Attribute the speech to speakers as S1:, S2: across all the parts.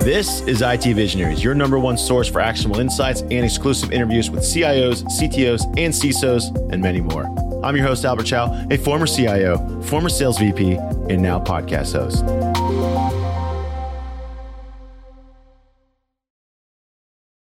S1: This is IT Visionaries, your number one source for actionable insights and exclusive interviews with CIOs, CTOs, and CISOs, and many more. I'm your host, Albert Chow, a former CIO, former sales VP, and now podcast host.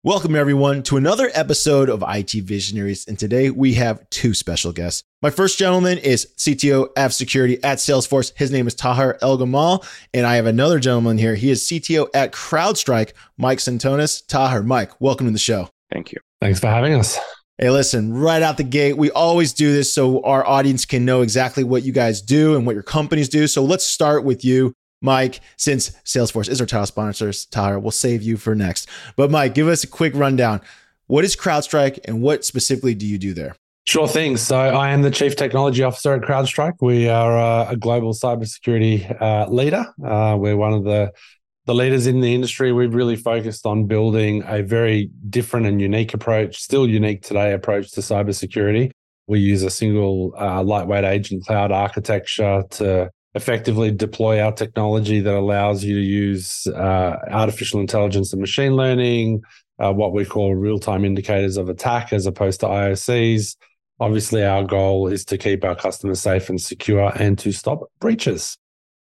S1: Welcome, everyone, to another episode of IT Visionaries. And today we have two special guests. My first gentleman is CTO of security at Salesforce. His name is Taher Elgamal. And I have another gentleman here. He is CTO at CrowdStrike, Mike Sentonas. Taher, Mike, welcome to the show.
S2: Thank you.
S3: Thanks for having us.
S1: Hey, listen, right out the gate, we always do this so our audience can know exactly what you guys do and what your companies do. So let's start with you. Mike, since Salesforce is our title sponsors, Taher, we'll save you for next. But Mike, give us a quick rundown. What is CrowdStrike and what specifically do you do there?
S3: Sure thing. So I am the Chief Technology Officer at CrowdStrike. We are uh, a global cybersecurity uh, leader. Uh, we're one of the the leaders in the industry. We've really focused on building a very different and unique approach, still unique today, approach to cybersecurity. We use a single uh, lightweight agent cloud architecture to effectively deploy our technology that allows you to use uh, artificial intelligence and machine learning, uh, what we call real time indicators of attack as opposed to IOCs. Obviously, our goal is to keep our customers safe and secure and to stop breaches.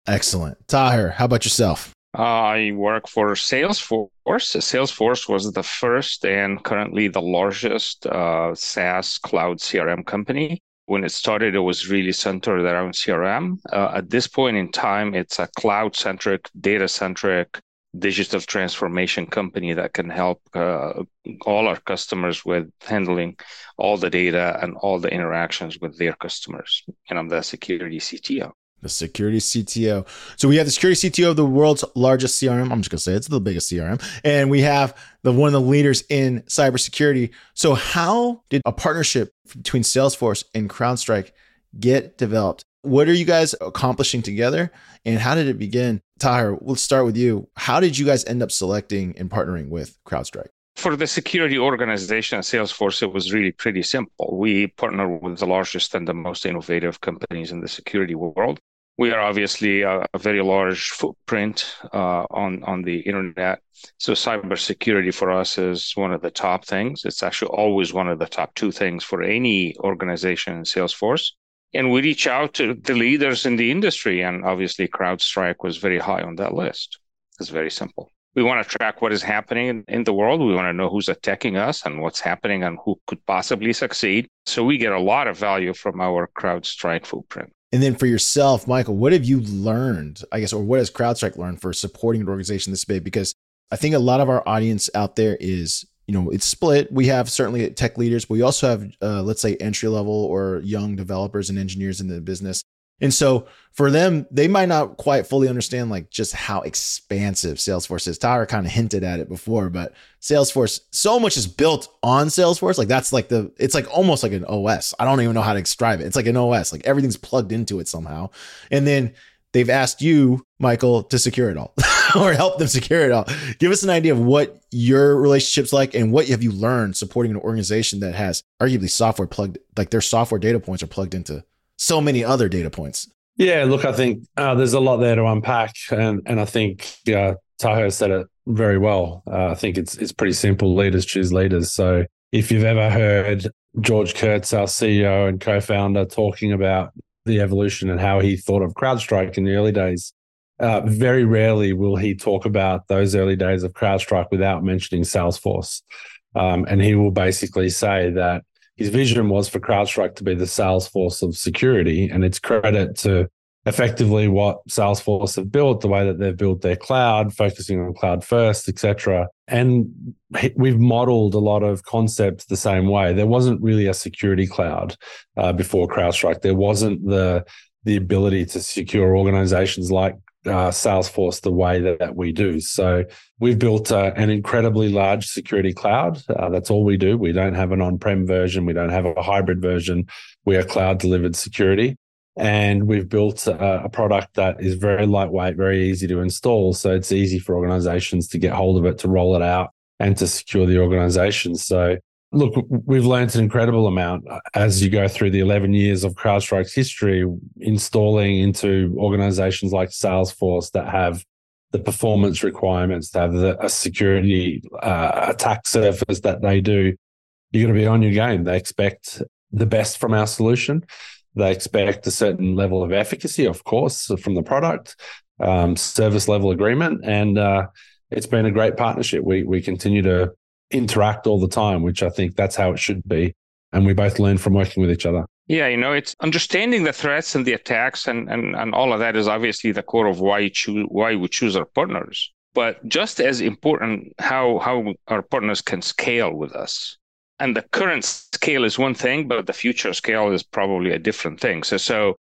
S1: Excellent. Taher, how about yourself?
S2: I work for Salesforce. Salesforce was the first and currently the largest uh, SaaS cloud CRM company when it started, it was really centered around CRM. Uh, at this point in time, it's a cloud centric, data centric, digital transformation company that can help uh, all our customers with handling all the data and all the interactions with their customers. And I'm the security CTO
S1: the security CTO. So we have the security CTO of the world's largest CRM. I'm just gonna say it's the biggest CRM, and we have the one of the leaders in cybersecurity. So how did a partnership between Salesforce and CrowdStrike get developed? What are you guys accomplishing together, and how did it begin? Taher, let's start with you. How did you guys end up selecting and partnering with CrowdStrike?
S2: For the security organization at Salesforce, it was really pretty simple. We partner with the largest and the most innovative companies in the security world we are obviously a, a very large footprint uh, on on the internet. So cybersecurity for us is one of the top things. It's actually always one of the top two things for any organization in Salesforce. And we reach out to the leaders in the industry, and obviously CrowdStrike was very high on that list. It's very simple. We want to track what is happening in the world. We want to know who's attacking us and what's happening and who could possibly succeed. So we get a lot of value from our CrowdStrike footprint.
S1: And then for yourself, Michael, what have you learned, I guess, or what has CrowdStrike learned for supporting an organization this big? Because I think a lot of our audience out there is, you know, it's split. We have certainly tech leaders, but we also have, uh, let's say, entry level or young developers and engineers in the business and so for them, they might not quite fully understand like just how expansive Salesforce is. Taher kind of hinted at it before, but Salesforce, so much is built on Salesforce. Like that's like the, it's like almost like an OS. I don't even know how to describe it. It's like an OS, like everything's plugged into it somehow. And then they've asked you, Michael, to secure it all or help them secure it all. Give us an idea of what your relationship's like and what have you learned supporting an organization that has arguably software plugged, like their software data points are plugged into so many other data points.
S3: Yeah, look, I think uh, there's a lot there to unpack, and and I think uh, Taher said it very well. Uh, I think it's it's pretty simple. Leaders choose leaders. So if you've ever heard George Kurtz, our CEO and co-founder, talking about the evolution and how he thought of CrowdStrike in the early days, uh, very rarely will he talk about those early days of CrowdStrike without mentioning Salesforce. Um, and he will basically say that his vision was for CrowdStrike to be the Salesforce of security, and it's credit to effectively what Salesforce have built, the way that they've built their cloud, focusing on cloud first, etc. And we've modeled a lot of concepts the same way. There wasn't really a security cloud uh, before CrowdStrike. There wasn't the the ability to secure organizations like uh, Salesforce the way that, that, we do. So we've built uh, an incredibly large security cloud. Uh, that's all we do. We don't have an on-prem version. We don't have a hybrid version. We are cloud delivered security. And we've built a, a product that is very lightweight, very easy to install. So it's easy for organizations to get hold of it, to roll it out, and to secure the organization. So Look, we've learned an incredible amount as you go through the 11 years of CrowdStrike's history, installing into organizations like Salesforce that have the performance requirements, to have the, a security uh, attack surface that they do. You're going to be on your game. They expect the best from our solution. They expect a certain level of efficacy, of course, from the product, um, service level agreement, and uh, it's been a great partnership. We we continue to interact all the time, which I think that's how it should be, and we both learn from working with each other.
S2: Yeah, you know, it's understanding the threats and the attacks and, and, and all of that is obviously the core of why choose why we choose our partners. But just as important, how how our partners can scale with us. And the current scale is one thing, but the future scale is probably a different thing. So so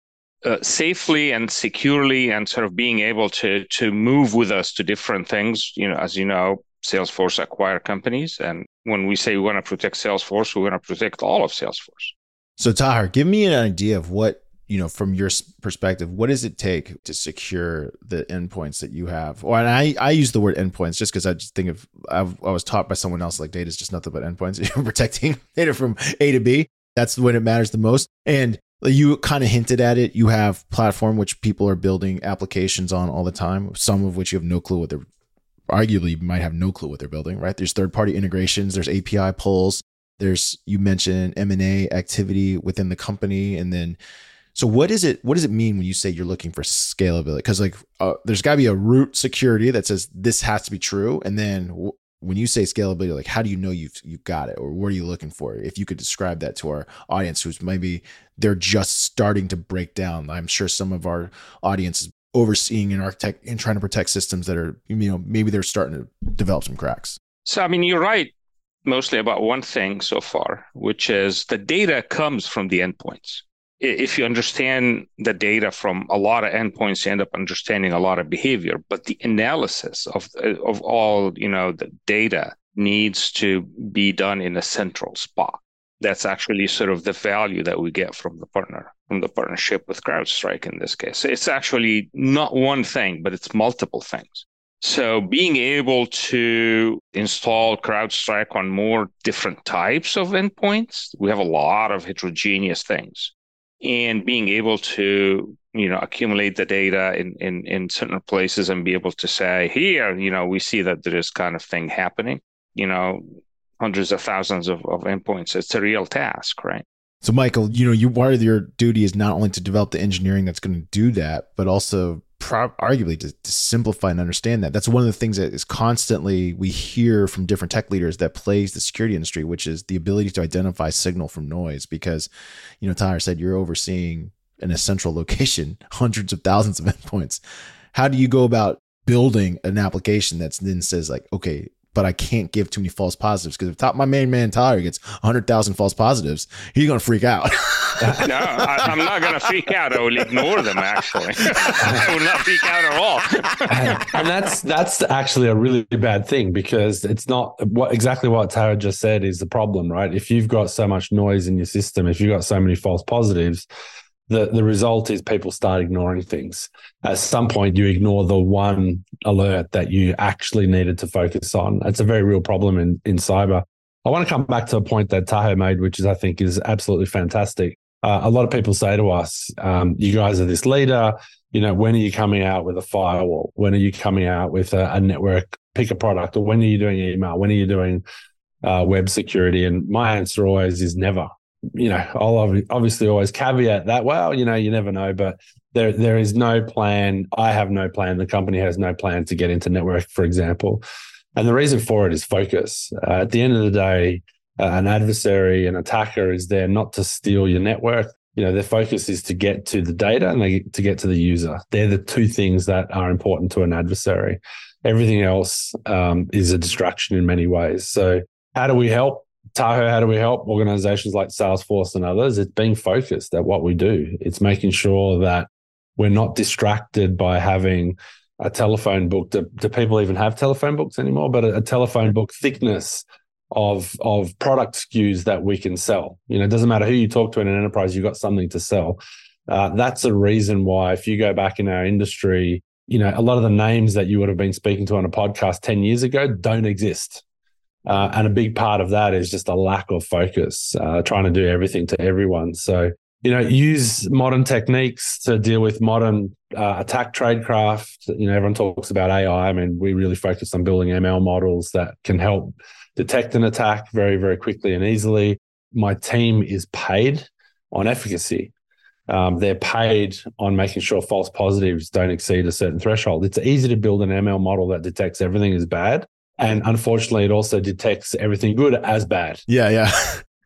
S2: uh, safely and securely and sort of being able to to move with us to different things. You know, as you know, Salesforce acquire companies, and when we say we want to protect Salesforce, we want to protect all of Salesforce.
S1: So Taher, give me an idea of what you know from your perspective. What does it take to secure the endpoints that you have? Or and I I use the word endpoints just because I just think of I've, i was taught by someone else like data is just nothing but endpoints. You're protecting data from A to B. That's when it matters the most. And you kind of hinted at it. You have platform which people are building applications on all the time. Some of which you have no clue what they're arguably might have no clue what they're building. Right? There's third party integrations. There's API pulls there's you mentioned m&a activity within the company and then so what is it what does it mean when you say you're looking for scalability because like uh, there's got to be a root security that says this has to be true and then w- when you say scalability like how do you know you've you've got it or what are you looking for if you could describe that to our audience who's maybe they're just starting to break down i'm sure some of our audience is overseeing and architect and trying to protect systems that are you know maybe they're starting to develop some cracks
S2: so i mean you're right mostly about one thing so far, which is the data comes from the endpoints. If you understand the data from a lot of endpoints, you end up understanding a lot of behavior. But the analysis of of all you know the data needs to be done in a central spot. That's actually sort of the value that we get from the partner, from the partnership with CrowdStrike in this case. It's actually not one thing, but it's multiple things. So being able to install CrowdStrike on more different types of endpoints, we have a lot of heterogeneous things. And being able to, you know, accumulate the data in, in, in certain places and be able to say, here, you know, we see that there is kind of thing happening, you know, hundreds of thousands of, of endpoints. It's a real task, right?
S1: So, Michael, you know, you part of your duty is not only to develop the engineering that's going to do that, but also pro- arguably to, to, simplify and understand that. That's one of the things that is constantly we hear from different tech leaders that plays the security industry, which is the ability to identify signal from noise. Because, you know, Taher said you're overseeing in a central location hundreds of thousands of endpoints. How do you go about building an application that then says like, okay, but I can't give too many false positives because if top my main man Taher gets 100,000 false positives, he's going to freak out.
S2: no, I, am not going to freak out. I will ignore them. Actually, I will not freak out at all.
S3: and that's that's actually a really bad thing because it's not what exactly what Taher just said is the problem, right? If you've got so much noise in your system, if you've got so many false positives, the, the result is people start ignoring things. At some point, you ignore the one alert that you actually needed to focus on. It's a very real problem in, in cyber. I want to come back to a point that Taher made, which is I think is absolutely fantastic. Uh, a lot of people say to us, um, "You guys are this leader. You know, when are you coming out with a firewall? When are you coming out with a, a network pick a product? Or when are you doing email? When are you doing uh, web security?" And my answer always is never you know, I'll obviously always caveat that. Well, you know, you never know, but there there is no plan. I have no plan. The company has no plan to get into network, for example. And the reason for it is focus. Uh, at the end of the day, uh, an adversary, an attacker, is there not to steal your network. You know, their focus is to get to the data and they, to get to the user. They're the two things that are important to an adversary. Everything else um, is a distraction in many ways. So, how do we help? Taher, how do we help organizations like Salesforce and others? It's being focused at what we do. It's making sure that we're not distracted by having a telephone book. Do, do people even have telephone books anymore? But a, a, telephone book thickness of of product SKUs that we can sell. You know, it doesn't matter who you talk to in an enterprise, you've got something to sell. Uh, that's a reason why, if you go back in our industry, you know, a lot of the names that you would have been speaking to on a podcast 10 years ago don't exist. Uh, and a big part of that is just a lack of focus, uh, trying to do everything to everyone. So, you know, use modern techniques to deal with modern uh, attack tradecraft. You know, everyone talks about AI. I mean, we really focus on building ML models that can help detect an attack very, very quickly and easily. My team is paid on efficacy. Um, they're paid on making sure false positives don't exceed a certain threshold. It's easy to build an ML model that detects everything as bad. And unfortunately, it also detects everything good as bad.
S1: Yeah, yeah.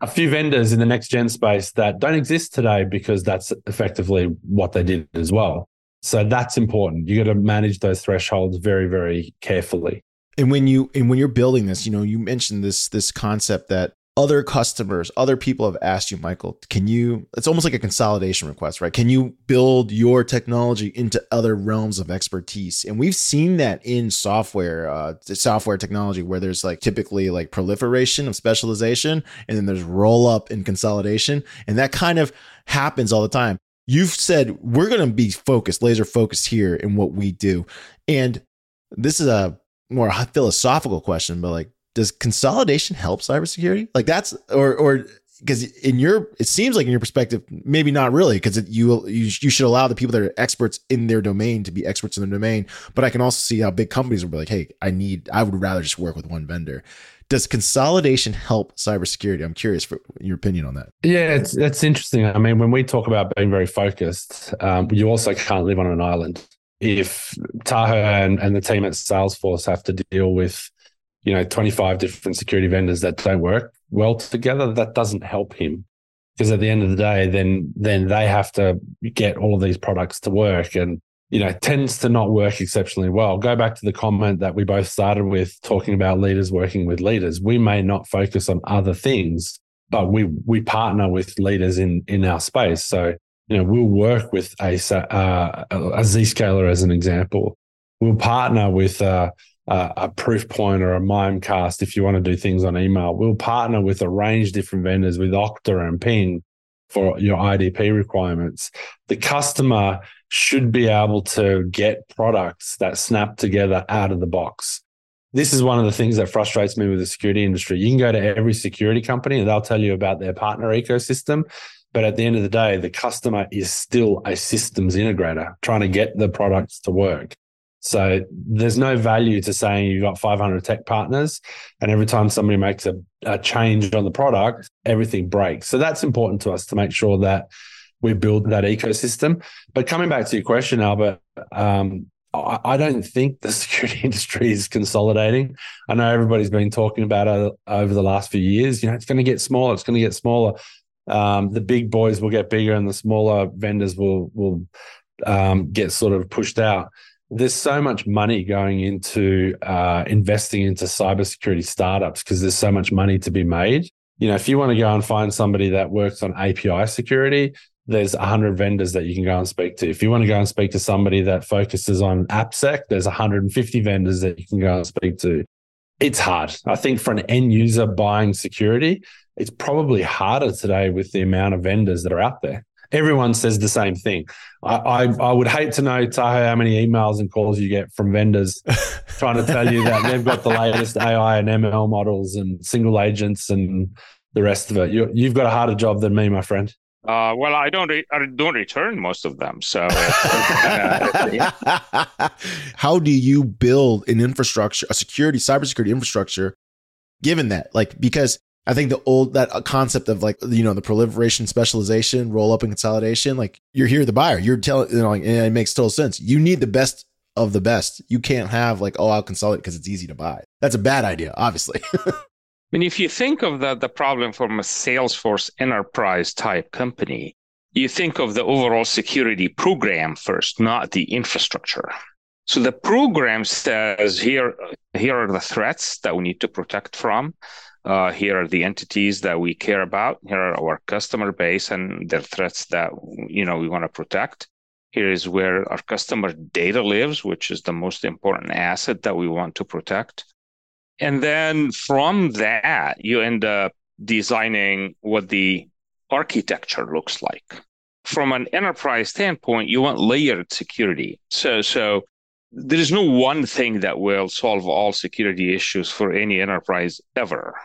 S3: a few vendors in the next gen space that don't exist today because that's effectively what they did as well. So that's important. You got to manage those thresholds very, very carefully.
S1: And when you and when you're building this, you know, you mentioned this this concept that other customers, other people have asked you, Michael, can you, it's almost like a consolidation request, right? Can you build your technology into other realms of expertise? And we've seen that in software, uh, software technology, where there's like typically like proliferation of specialization and then there's roll up and consolidation. And that kind of happens all the time. You've said we're going to be focused, laser focused here in what we do. And this is a more philosophical question, but like, does consolidation help cybersecurity? Like that's or or because in your it seems like in your perspective maybe not really because you, you you should allow the people that are experts in their domain to be experts in their domain. But i can also see how big companies will be like hey i need i would rather just work with one vendor. Does consolidation help cybersecurity? I'm curious for your opinion on that.
S3: Yeah it's that's interesting. I mean when we talk about being very focused um, you also can't live on an island. If Taher and, and the team at salesforce have to deal with you know 25 different security vendors that don't work well together that doesn't help him. Because at the end of the day then then they have to get all of these products to work and you know tends to not work exceptionally well. Go back to the comment that we both started with talking about leaders working with leaders. We may not focus on other things but we we partner with leaders in in our space. So you know we'll work with a uh, a zscaler as an example. We'll partner with uh, a Proofpoint or a Mimecast if you want to do things on email. We'll partner with a range of different vendors with Okta and Ping for your IDP requirements. The customer should be able to get products that snap together out of the box. This is one of the things that frustrates me with the security industry. You can go to every security company and they'll tell you about their partner ecosystem. But at the end of the day, the customer is still a systems integrator trying to get the products to work. So there's no value to saying you've got 500 tech partners, and every time somebody makes a, a, change on the product, everything breaks. So that's important to us to make sure that we build that ecosystem. But coming back to your question, Albert, um, I, I, don't think the security industry is consolidating. I know everybody's been talking about it over the last few years. You know, it's going to get smaller. It's going to get smaller. Um, the big boys will get bigger, and the smaller vendors will will um, get sort of pushed out there's so much money going into uh, investing into cybersecurity startups because there's so much money to be made. You know, if you want to go and find somebody that works on API security, there's 100 vendors that you can go and speak to. If you want to go and speak to somebody that focuses on AppSec, there's 150 vendors that you can go and speak to. It's hard. I think for an end user buying security, it's probably harder today with the amount of vendors that are out there everyone says the same thing. I, I, I would hate to know, Taher, how many emails and calls you get from vendors trying to tell you that they've got the latest AI and ML models and single agents and the rest of it. You, you've got a harder job than me, my friend.
S2: Uh, well, I don't. Re- I don't return most of them. So,
S1: how do you build an infrastructure, a security, cybersecurity infrastructure, given that? Like, because I think the old that concept of like you know the proliferation, specialization, roll up and consolidation, like you're here the buyer. You're telling you know like, it makes total sense. You need the best of the best. You can't have like oh I'll consolidate because it's easy to buy. That's a bad idea, obviously.
S2: I mean, if you think of the, the problem from a Salesforce enterprise type company, you think of the overall security program first, not the infrastructure. So the program says here, here are the threats that we need to protect from. Uh, here are the entities that we care about. Here are our customer base and their threats that you know we want to protect. Here is where our customer data lives, which is the most important asset that we want to protect. And then from that, you end up designing what the architecture looks like. From an enterprise standpoint, you want layered security. So, so there is no one thing that will solve all security issues for any enterprise ever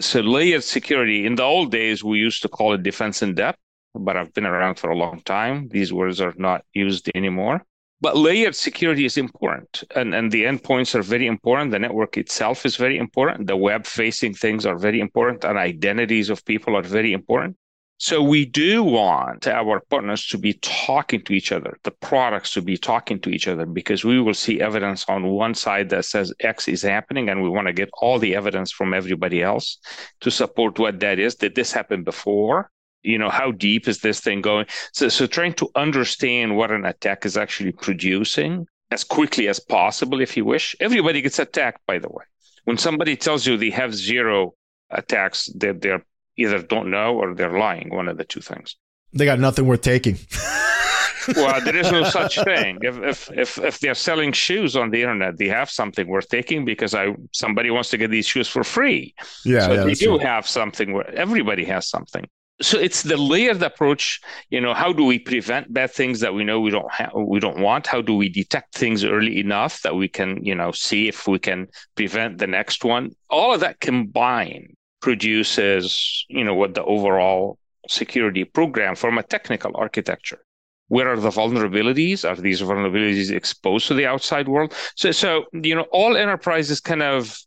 S2: so layered security in the old days we used to call it defense in depth but I've been around for a long time. These words are not used anymore. But layered security is important, and, and the endpoints are very important. The network itself is very important. The web facing things are very important, and identities of people are very important. So we do want our partners to be talking to each other, the products to be talking to each other, because we will see evidence on one side that says X is happening, and we want to get all the evidence from everybody else to support what that is. Did this happen before? You know, how deep is this thing going? So, so trying to understand what an attack is actually producing as quickly as possible, if you wish. Everybody gets attacked, by the way. When somebody tells you they have zero attacks, that they're either don't know or they're lying. One of the two things.
S1: They got nothing worth taking.
S2: well, there is no such thing. If, if if if they're selling shoes on the internet, they have something worth taking because I somebody wants to get these shoes for free.
S1: Yeah,
S2: so
S1: yeah,
S2: they do
S1: true.
S2: have something. Where everybody has something. So it's the layered approach. You know, how do we prevent bad things that we know we don't have, we don't want? How do we detect things early enough that we can, you know, see if we can prevent the next one? All of that combined produces, you know, what the overall security program from a technical architecture. Where are the vulnerabilities? Are these vulnerabilities exposed to the outside world? So, so you know, all enterprises kind of,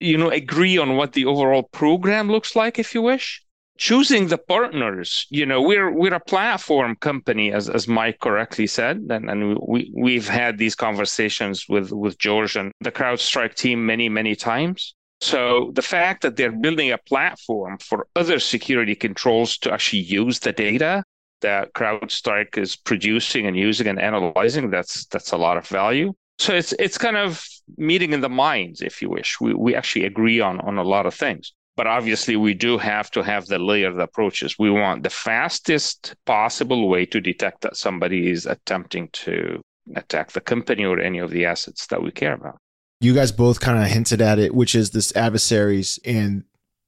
S2: you know, agree on what the overall program looks like, if you wish. Choosing the partners, you know, we're we're a platform company, as as Mike correctly said, and, and we we've had these conversations with with George and the CrowdStrike team many many times. So the fact that they're building a platform for other security controls to actually use the data that CrowdStrike is producing and using and analyzing, that's that's a lot of value. So it's it's kind of meeting in the minds, if you wish. We we actually agree on on a lot of things. But obviously, we do have to have the layered approaches. We want the fastest possible way to detect that somebody is attempting to attack the company or any of the assets that we care about
S1: you guys both kind of hinted at it, which is this adversaries. And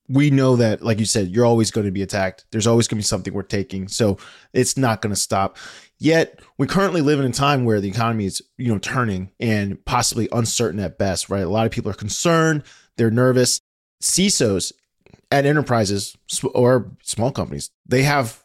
S1: we know that, like you said, you're always going to be attacked. There's always going to be something we're taking. So it's not going to stop. Yet we currently live in a time where the economy is, you know, turning and possibly uncertain at best, right? A lot of people are concerned, they're nervous. CISOs at enterprises or small companies, they have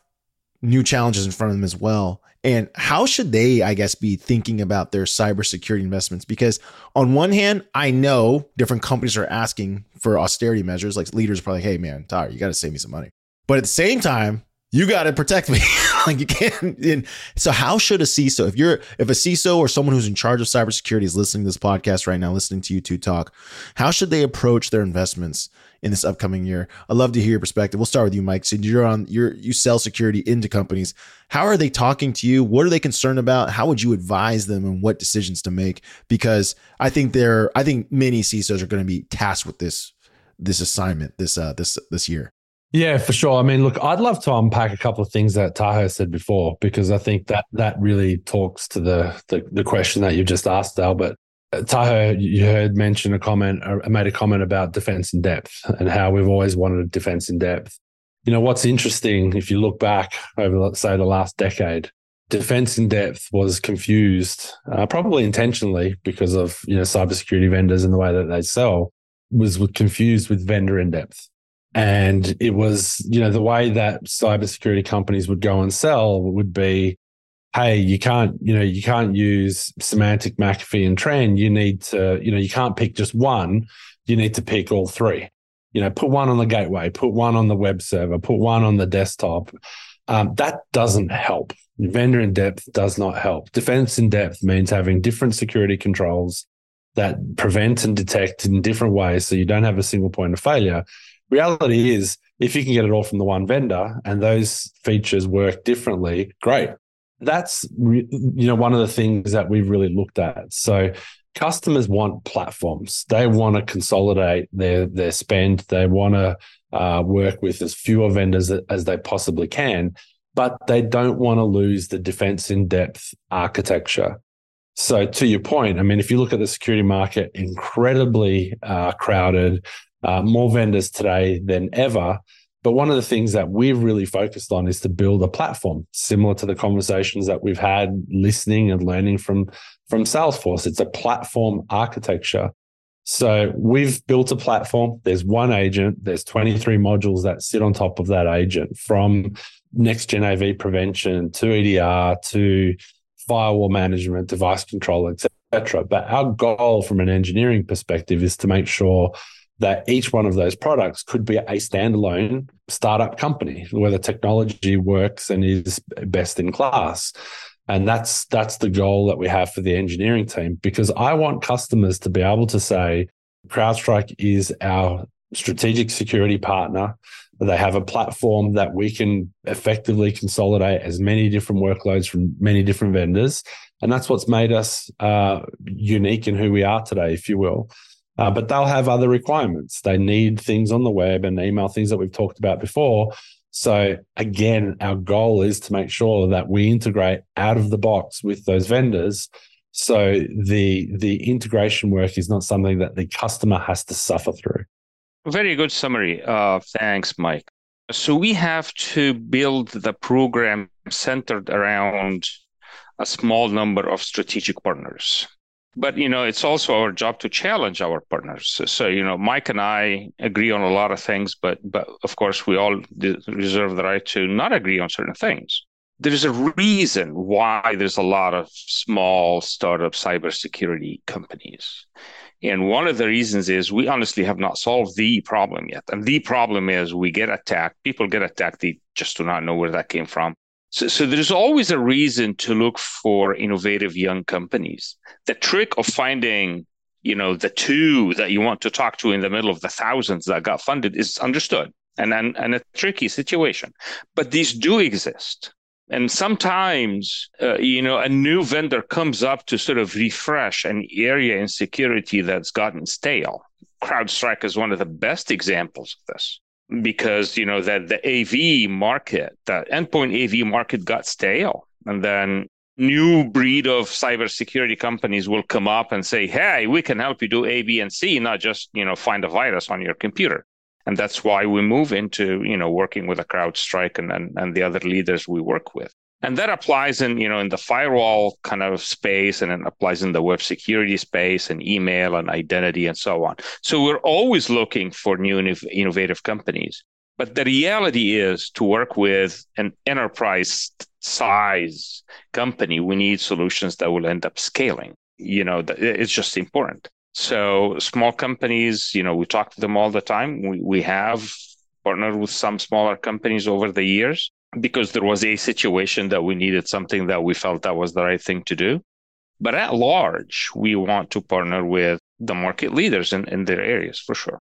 S1: new challenges in front of them as well. And how should they, I guess, be thinking about their cybersecurity investments? Because on one hand, I know different companies are asking for austerity measures. Like leaders are probably, hey man, Taher, you got to save me some money. But at the same time, you got to protect me. like you can't. And so how should a CISO, if you're, if a CISO or someone who's in charge of cybersecurity is listening to this podcast right now, listening to you two talk, how should they approach their investments in this upcoming year? I'd love to hear your perspective. We'll start with you, Mike. So you're on, you're, you sell security into companies. How are they talking to you? What are they concerned about? How would you advise them and what decisions to make? Because I think they're, I think many CISOs are going to be tasked with this, this assignment this, uh, this, this year.
S3: Yeah, for sure. I mean, look, I'd love to unpack a couple of things that Taher said before because I think that that really talks to the the, the question that you just asked, Albert. Uh, Taher, you heard mention a comment, uh, made a comment about defense in depth and how we've always wanted defense in depth. You know, what's interesting if you look back over, let's say, the last decade, defense in depth was confused, uh, probably intentionally because of you know cybersecurity vendors and the way that they sell, was confused with vendor in depth. And it was, you know, the way that cybersecurity companies would go and sell would be, hey, you can't, you know, you can't use Symantec McAfee, and Trend. You need to, you know, you can't pick just one. You need to pick all three. You know, put one on the gateway, put one on the web server, put one on the desktop. Um, that doesn't help. Vendor in depth does not help. Defense in depth means having different security controls that prevent and detect in different ways so you don't have a single point of failure reality is if you can get it all from the one vendor and those features work differently great. That's you know one of the things that we've really looked at. So customers want platforms. They want to consolidate their their spend. They want to uh, work with as fewer vendors as they possibly can but they don't want to lose the defense in depth architecture. So to your point i mean if you look at the security market incredibly uh, crowded uh, more vendors today than ever. But one of the things that we've really focused on is to build a platform similar to the conversations that we've had listening and learning from, from Salesforce. It's a platform architecture. So we've built a platform. There's one agent, there's 23 modules that sit on top of that agent from next gen AV prevention to EDR to firewall management, device control, etc. But our goal from an engineering perspective is to make sure that each one of those products could be a standalone startup company where the technology works and is best in class. And that's that's the goal that we have for the engineering team because I want customers to be able to say CrowdStrike is our strategic security partner. They have a platform that we can effectively consolidate as many different workloads from many different vendors. And that's what's made us uh, unique in who we are today, if you will. Uh, but they'll have other requirements. They need things on the web and email, things that we've talked about before. So again, our goal is to make sure that we integrate out of the box with those vendors. So the the integration work is not something that the customer has to suffer through.
S2: Very good summary. Uh, thanks, Mike. So we have to build the program centered around a small number of strategic partners but you know it's also our job to challenge our partners. So, you know mike and i agree on a lot of things but but of course we all reserve the right to not agree on certain things. There's a reason why there's a lot of small startup cybersecurity companies. And one of the reasons is we honestly have not solved the problem yet. And the problem is we get attacked people get attacked they just do not know where that came from so, so there's always a reason to look for innovative young companies. The trick of finding, you know, the two that you want to talk to in the middle of the thousands that got funded is understood and and, and a tricky situation. But these do exist. And sometimes, uh, you know, a new vendor comes up to sort of refresh an area in security that's gotten stale. CrowdStrike is one of the best examples of this because you know that the AV market, the endpoint AV market got stale, and then new breed of cybersecurity companies will come up and say, "Hey, we can help you do A, B, and C, not just you know find a virus on your computer." And that's why we move into you know working with a CrowdStrike and and, and the other leaders we work with and that applies in you know in the firewall kind of space and it applies in the web security space and email and identity and so on. So we're always looking for new innovative companies. But the reality is to work with an enterprise size company we need solutions that will end up scaling. You know it's just important. So small companies you know we talk to them all the time. We, we have partnered with some smaller companies over the years because there was a situation that we needed something that we felt that was the right thing to do. But at large, we want to partner with the market leaders in, in their areas for sure.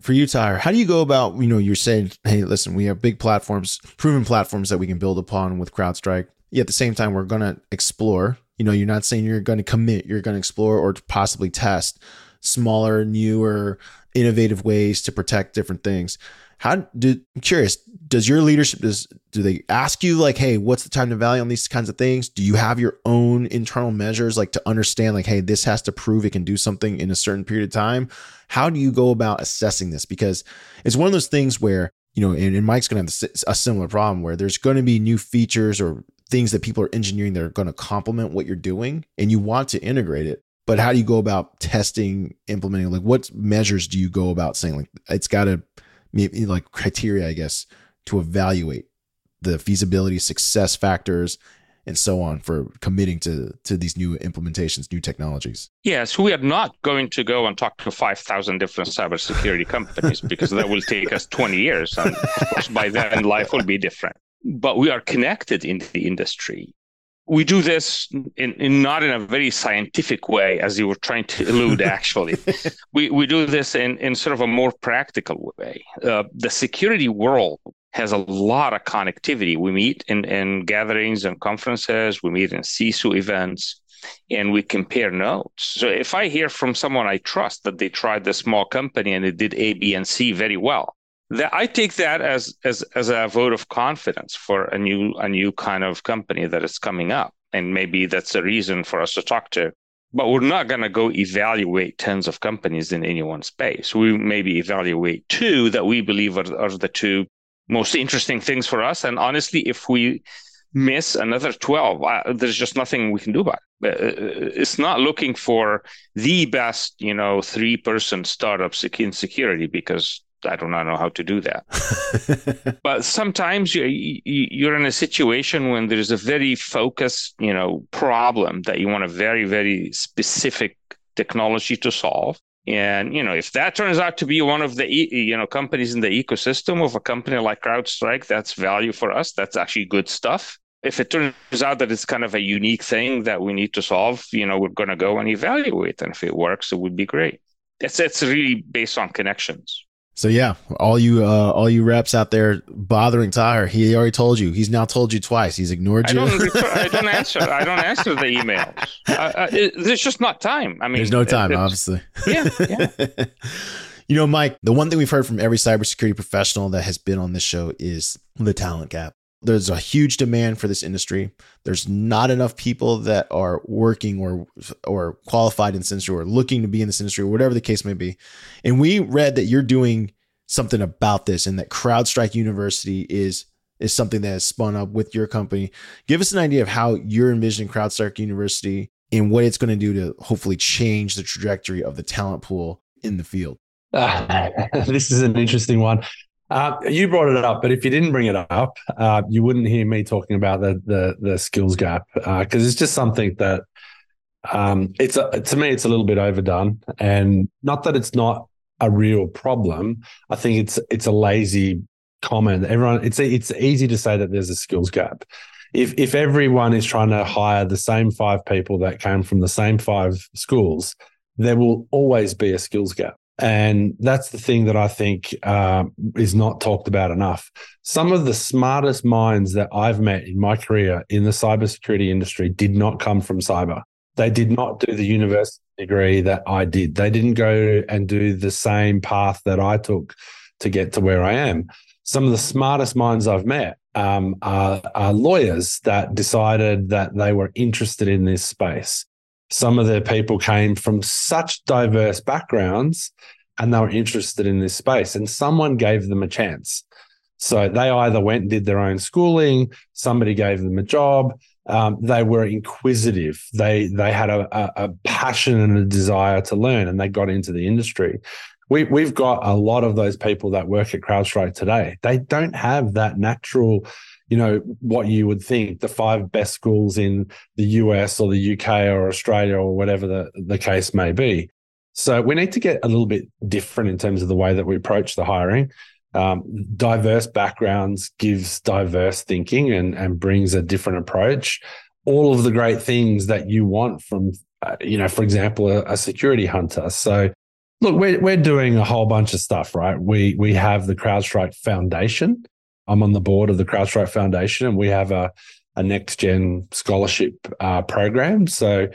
S1: For you, Taher, how do you go about, you know, you're saying, hey, listen, we have big platforms, proven platforms that we can build upon with CrowdStrike. Yet at the same time, we're going to explore. You know, you're not saying you're going to commit, you're going to explore or possibly test smaller, newer, innovative ways to protect different things. How do I'm curious, does your leadership does do they ask you like, hey, what's the time to value on these kinds of things? Do you have your own internal measures like to understand like, hey, this has to prove it can do something in a certain period of time? How do you go about assessing this? Because it's one of those things where you know, and, and Mike's gonna have a similar problem where there's going to be new features or things that people are engineering that are going to complement what you're doing, and you want to integrate it. But how do you go about testing, implementing? Like, what measures do you go about saying like it's got to maybe like criteria, I guess, to evaluate the feasibility, success factors, and so on for committing to to these new implementations, new technologies.
S2: Yes, we are not going to go and talk to five thousand different cybersecurity companies because that will take us twenty years, and of course by then life will be different. But we are connected in the industry we do this in, in, not in a very scientific way, as you were trying to elude Actually, we we do this in in sort of a more practical way. Uh, the security world has a lot of connectivity. We meet in in gatherings and conferences. We meet in CISO events. And we compare notes. So if I hear from someone I trust that they tried the small company and it did A, B, and C very well, that I take that as as as a vote of confidence for a new a new kind of company that is coming up, and maybe that's a reason for us to talk to. But we're not going to go evaluate tens of companies in any one space. We maybe evaluate two that we believe are, are the two most interesting things for us. And honestly, if we miss another 12 uh, there's just nothing we can do about it uh, uh, it's not looking for the best you know three person startups in security because I do not know how to do that. but sometimes you, you're in a situation when there's a very focused, you know, problem that you want a very, very specific technology to solve. And you know, if that turns out to be one of the you know companies in the ecosystem of a company like CrowdStrike, that's value for us. That's actually good stuff. If it turns out that it's kind of a unique thing that we need to solve, you know, we're going to go and evaluate, and if it works, it would be great. It's it's really based on connections.
S1: So yeah, all you uh, all you reps out there bothering Taher, he already told you. He's now told you twice. He's ignored you.
S2: I don't, I don't answer. I don't answer the emails. Uh, uh, it, there's just not time. I mean,
S1: there's no time, it, obviously.
S2: Yeah, yeah.
S1: you know, Mike, the one thing we've heard from every cybersecurity professional that has been on this show is the talent gap. There's a huge demand for this industry. There's not enough people that are working or or qualified in this industry or looking to be in this industry or whatever the case may be. And we read that you're doing something about this and that CrowdStrike University is is something that has spun up with your company. Give us an idea of how you're envisioning CrowdStrike University and what it's going to do to hopefully change the trajectory of the talent pool in the field.
S3: Uh, this is an interesting one. Uh, you brought it up, but if you didn't bring it up, uh, you wouldn't hear me talking about the the, the skills gap because uh, it's just something that um, it's a, to me it's a little bit overdone, and not that it's not a real problem. I think it's it's a lazy comment. Everyone, it's it's easy to say that there's a skills gap. If if everyone is trying to hire the same five people that came from the same five schools, there will always be a skills gap. And that's the thing that I think uh, is not talked about enough. Some of the smartest minds that I've met in my career in the cybersecurity industry did not come from cyber. They did not do the university degree that I did. They didn't go and do the same path that I took to get to where I am. Some of the smartest minds I've met um, are, are lawyers that decided that they were interested in this space some of their people came from such diverse backgrounds and they were interested in this space and someone gave them a chance. So they either went and did their own schooling somebody gave them a job um, they were inquisitive. They they had a, a, a, passion and a desire to learn and they got into the industry. We, we've got a lot of those people that work at crowdstrike today. They don't have that natural you know what you would think the five best schools in the US or the UK or Australia or whatever the, the case may be. So we need to get a little bit different in terms of the way that we approach the hiring. Um, diverse backgrounds gives diverse thinking and, and brings a different approach. All of the great things that you want from, uh, you know, for example, a, a security hunter. So look, we're, we're doing a whole bunch of stuff, right? We, we have the CrowdStrike Foundation, I'm on the board of the CrowdStrike Foundation, and we have a, a next gen scholarship uh, program. So,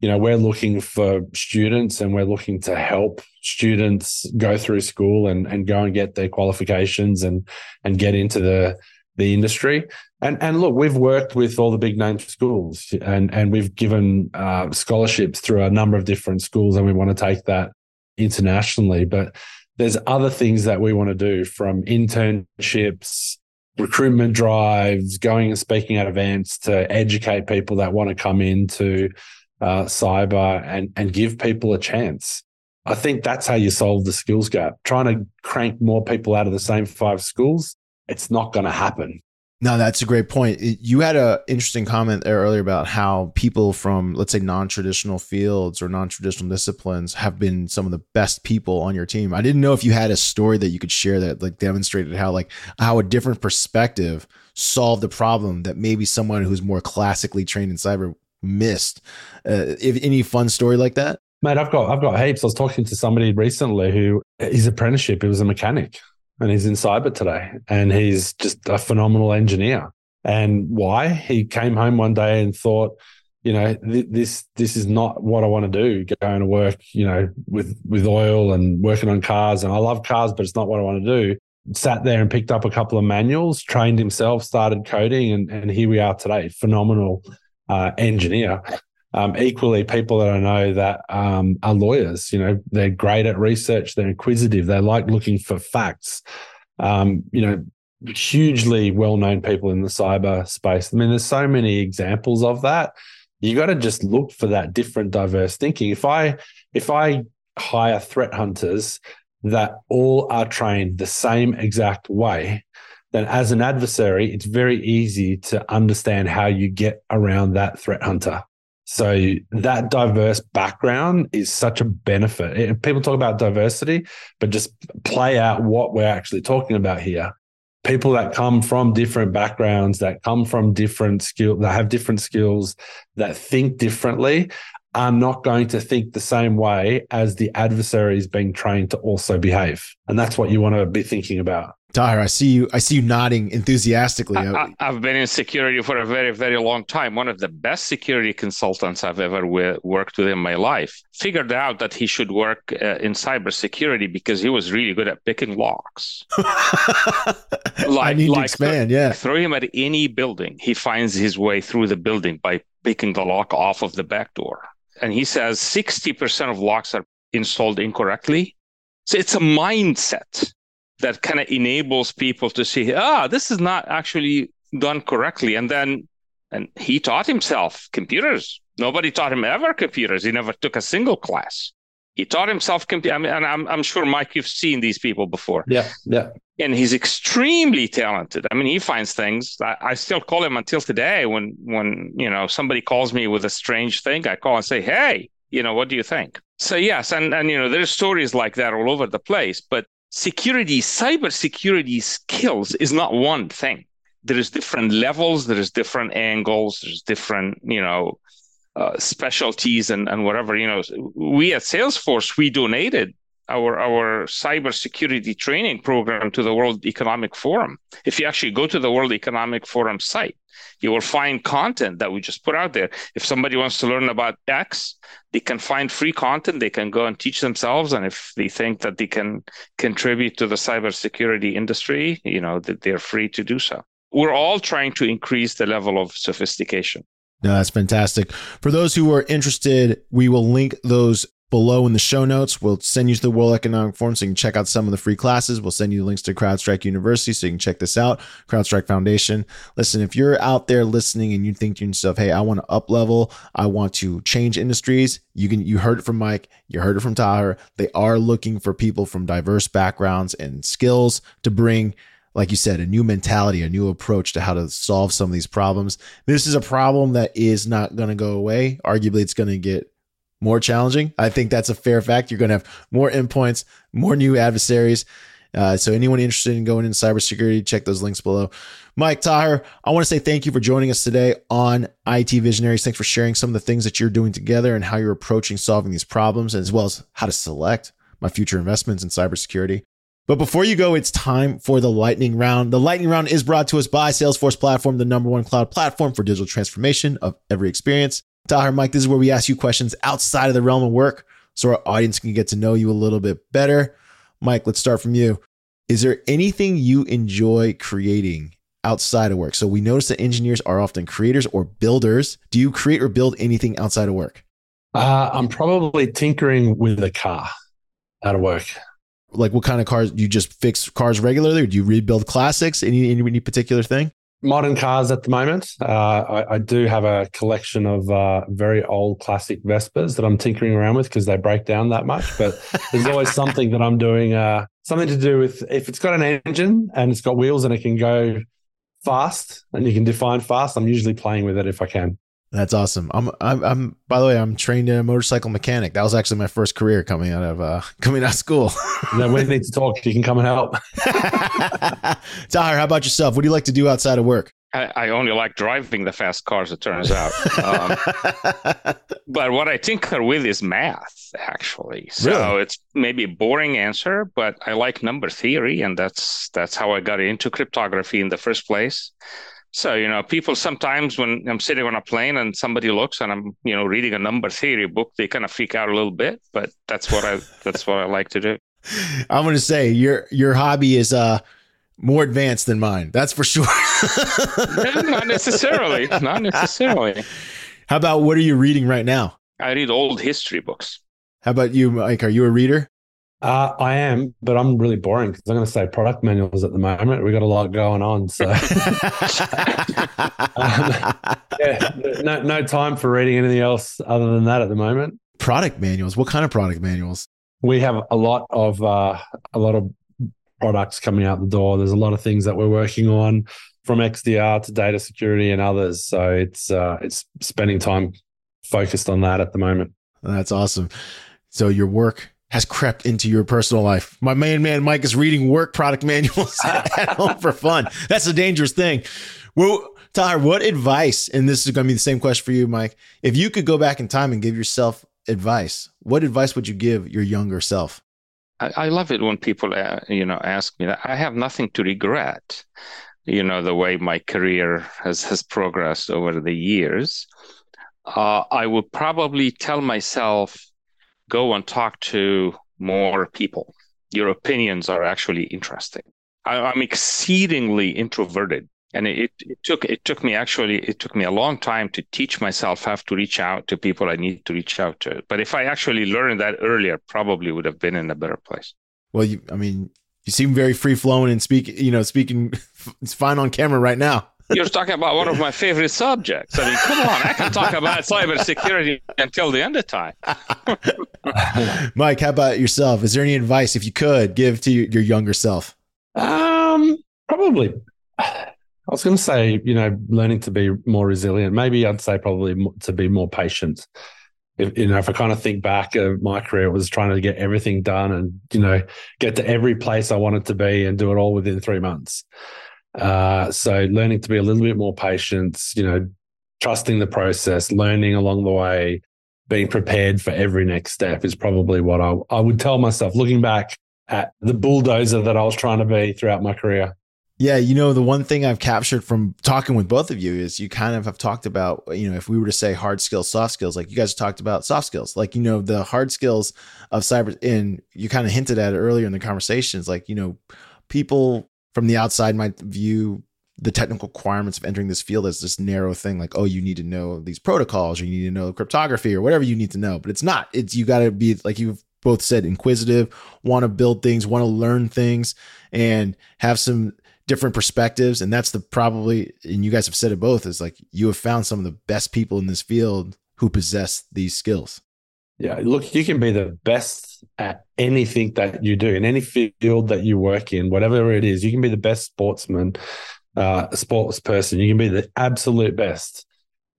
S3: you know, we're looking for students and we're looking to help students go through school and, and go and get their qualifications and and get into the the industry. And and look, we've worked with all the big name schools and and we've given uh, scholarships through a number of different schools, and we want to take that internationally. But there's other things that we want to do from internships, recruitment drives, going and speaking at events to educate people that want to come into uh, cyber and, and give people a chance. I think that's how you solve the skills gap. Trying to crank more people out of the same five schools, it's not going to happen.
S1: No, that's a great point. You had an interesting comment there earlier about how people from, let's say, non traditional fields or non traditional disciplines have been some of the best people on your team. I didn't know if you had a story that you could share that like demonstrated how like how a different perspective solved a problem that maybe someone who's more classically trained in cyber missed. Uh, if any fun story like that,
S3: mate, I've got I've got heaps. I was talking to somebody recently who his apprenticeship he was a mechanic and he's in cyber today and he's just a phenomenal engineer. And why? He came home one day and thought, you know, th- this this is not what I want to do. Going to work, you know, with with oil and working on cars, and I love cars, but it's not what I want to do. Sat there and picked up a couple of manuals, trained himself, started coding, and and here we are today. Phenomenal uh, engineer. Um, equally, people that I know that um, are lawyers, you know, they're great at research, they're inquisitive, they like looking for facts. Um, you know, hugely well-known people in the cyber space. I mean, there's so many examples of that. You got to just look for that different, diverse thinking. If I if I hire threat hunters that all are trained the same exact way, then as an adversary, it's very easy to understand how you get around that threat hunter. So that diverse background is such a benefit. People talk about diversity, but just play out what we're actually talking about here. People that come from different backgrounds, that come from different skills, that have different skills, that think differently, are not going to think the same way as the adversary is being trained to also behave. And that's what you want to be thinking about.
S1: Taher, I see you. I see you nodding enthusiastically.
S2: I, have been in security for a very, very long time. One of the best security consultants I've ever w- worked with in my life figured out that he should work uh, in cybersecurity because he was really good at picking locks.
S1: like, I need like to expand. yeah,
S2: throw him at any building, he finds his way through the building by picking the lock off of the back door. And he says sixty percent of locks are installed incorrectly. So it's a mindset that kind of enables people to see, ah, this is not actually done correctly. And then, and he taught himself computers. Nobody taught him ever computers. He never took a single class. He taught himself computer. I mean, and I'm, I'm sure, Mike, you've seen these people before.
S3: Yeah, yeah.
S2: And he's extremely talented. I mean, he finds things. I, I still call him until today. When when you know somebody calls me with a strange thing, I call and say, "Hey, you know, what do you think?" So yes, and and you know, there's stories like that all over the place. But security, cyber security skills is not one thing. There is different levels, there is different angles, there's different, you know, uh, specialties and, and whatever. You know, we at Salesforce, we donated our our cybersecurity training program to the World Economic Forum. If you actually go to the World Economic Forum site, you will find content that we just put out there. If somebody wants to learn about X, they can find free content. They can go and teach themselves. And if they think that they can contribute to the cybersecurity industry, you know, that they're free to do so. We're all trying to increase the level of sophistication.
S1: No, that's fantastic. For those who are interested, we will link those below in the show notes. We'll send you to the World Economic Forum so you can check out some of the free classes. We'll send you links to CrowdStrike University so you can check this out. CrowdStrike Foundation. Listen, if you're out there listening and you think to yourself, "Hey, I want to up level. I want to change industries," you can. You heard it from Mike. You heard it from Taher. They are looking for people from diverse backgrounds and skills to bring like you said, a new mentality, a new approach to how to solve some of these problems. This is a problem that is not going to go away. Arguably, it's going to get more challenging. I think that's a fair fact. You're going to have more endpoints, more new adversaries. Uh, so anyone interested in going into cybersecurity, check those links below. Mike Taher, I want to say thank you for joining us today on IT Visionaries. Thanks for sharing some of the things that you're doing together and how you're approaching solving these problems, as well as how to select my future investments in cybersecurity. But before you go, it's time for the lightning round. The lightning round is brought to us by Salesforce Platform, the number one cloud platform for digital transformation of every experience. Taher, Mike, this is where we ask you questions outside of the realm of work so our audience can get to know you a little bit better. Mike, let's start from you. Is there anything you enjoy creating outside of work? So we notice that engineers are often creators or builders. Do you create or build anything outside of work?
S3: Uh, I'm probably tinkering with a car out of work.
S1: Like what kind of cars? Do you just fix cars regularly or do you rebuild classics? Any, any, any particular thing?
S3: Modern cars at the moment. Uh, I, I, do have a collection of uh, very old classic Vespas that I'm tinkering around with because they break down that much. But there's always something that I'm doing, uh, something to do with if it's got an engine and it's got wheels and it can go fast and you can define fast. I'm usually playing with it if I can.
S1: That's awesome. I'm, I'm, I'm, by the way, I'm trained in a motorcycle mechanic. That was actually my first career coming out of, uh, coming out of school.
S3: then we need to talk. You can come and help.
S1: Taher, how about yourself? What do you like to do outside of work?
S2: I, I only like driving the fast cars, it turns out. Um, but what I tinker with is math, actually. So really? it's maybe a boring answer, but I like number theory, and that's that's how I got into cryptography in the first place. So, you know, people sometimes when I'm sitting on a plane and somebody looks and I'm, you know, reading a number theory book, they kind of freak out a little bit, but that's what I that's what I like to do.
S1: I'm going to say your your hobby is uh more advanced than mine. That's for sure.
S2: not necessarily. Not necessarily.
S1: How about what are you reading right now?
S2: I read old history books.
S1: How about you, Mike? Are you a reader?
S3: Uh, I am, but I'm really boring because I'm going to say product manuals at the moment. We got a lot going on, so um, yeah, no, no time for reading anything else other than that at the moment.
S1: Product manuals? What kind of product manuals?
S3: we have a lot of uh, a lot of products coming out the door. There's a lot of things that we're working on from XDR to data security and others. So it's uh, it's spending time focused on that at the moment.
S1: That's awesome. So your work has crept into your personal life. My main man Mike is reading work product manuals at home for fun. That's a dangerous thing. Well, Tyler, what advice, and this is going to be the same question for you, Mike. If you could go back in time and give yourself advice, what advice would you give your younger self?
S2: I, I love it when people, uh, you know, ask me that. I have nothing to regret. You know, the way my career has has progressed over the years. Uh, I would probably tell myself, go and talk to more people. Your opinions are actually interesting. I, I'm exceedingly introverted and it, it took it took me actually it took me a long time to teach myself how to reach out to people I need to reach out to. But if I actually learned that earlier, probably would have been in a better place.
S1: Well, you, I mean, you seem very free flowing and speak. You know, speaking it's fine on camera right now.
S2: You're talking about one of my favorite subjects. I mean, come on, I can talk about cybersecurity until the end of time.
S1: Mike, how about yourself? Is there any advice, if you could, give to your younger self?
S3: Um, probably I was going to say, you know, learning to be more resilient. Maybe I'd say probably to be more patient. If, you know, if I kind of think back of my career, it was trying to get everything done and you know get to every place I wanted to be and do it all within three months. Uh, so learning to be a little bit more patient, you know, trusting the process, learning along the way, being prepared for every next step is probably what I, I would tell myself. Looking back at the bulldozer that I was trying to be throughout my career.
S1: Yeah, you know, the one thing I've captured from talking with both of you is you kind of have talked about, you know, if we were to say hard skills, soft skills, like you guys talked about soft skills, like, you know, the hard skills of cyber, and you kind of hinted at it earlier in the conversations, like, you know, people from the outside might view the technical requirements of entering this field as this narrow thing, like, oh, you need to know these protocols, or you need to know cryptography, or whatever you need to know. But it's not. It's you got to be, like you've both said, inquisitive, want to build things, want to learn things, and have some different perspectives and that's the probably and you guys have said it both is like you have found some of the best people in this field who possess these skills
S3: yeah look you can be the best at anything that you do in any field that you work in whatever it is you can be the best sportsman uh sports person you can be the absolute best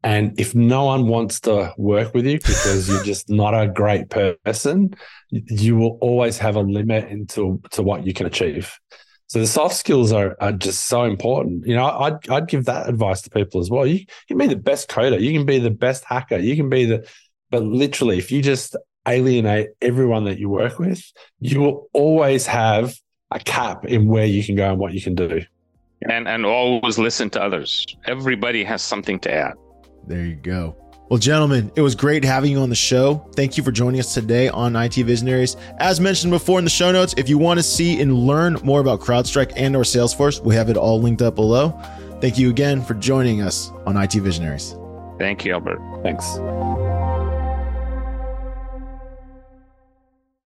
S3: and if no one wants to work with you because you're just not a great person you will always have a limit into to what you can achieve so the soft skills are, are just so important. You know, I'd I'd give that advice to people as well. You, you can be the best coder, you can be the best hacker, you can be the but literally if you just alienate everyone that you work with, you will always have a cap in where you can go and what you can do.
S2: And and always listen to others. Everybody has something to add.
S1: There you go. Well, gentlemen, it was great having you on the show. Thank you for joining us today on IT Visionaries. As mentioned before in the show notes, if you want to see and learn more about CrowdStrike and or Salesforce, we have it all linked up below. Thank you again for joining us on IT Visionaries.
S2: Thank you, Albert.
S3: Thanks.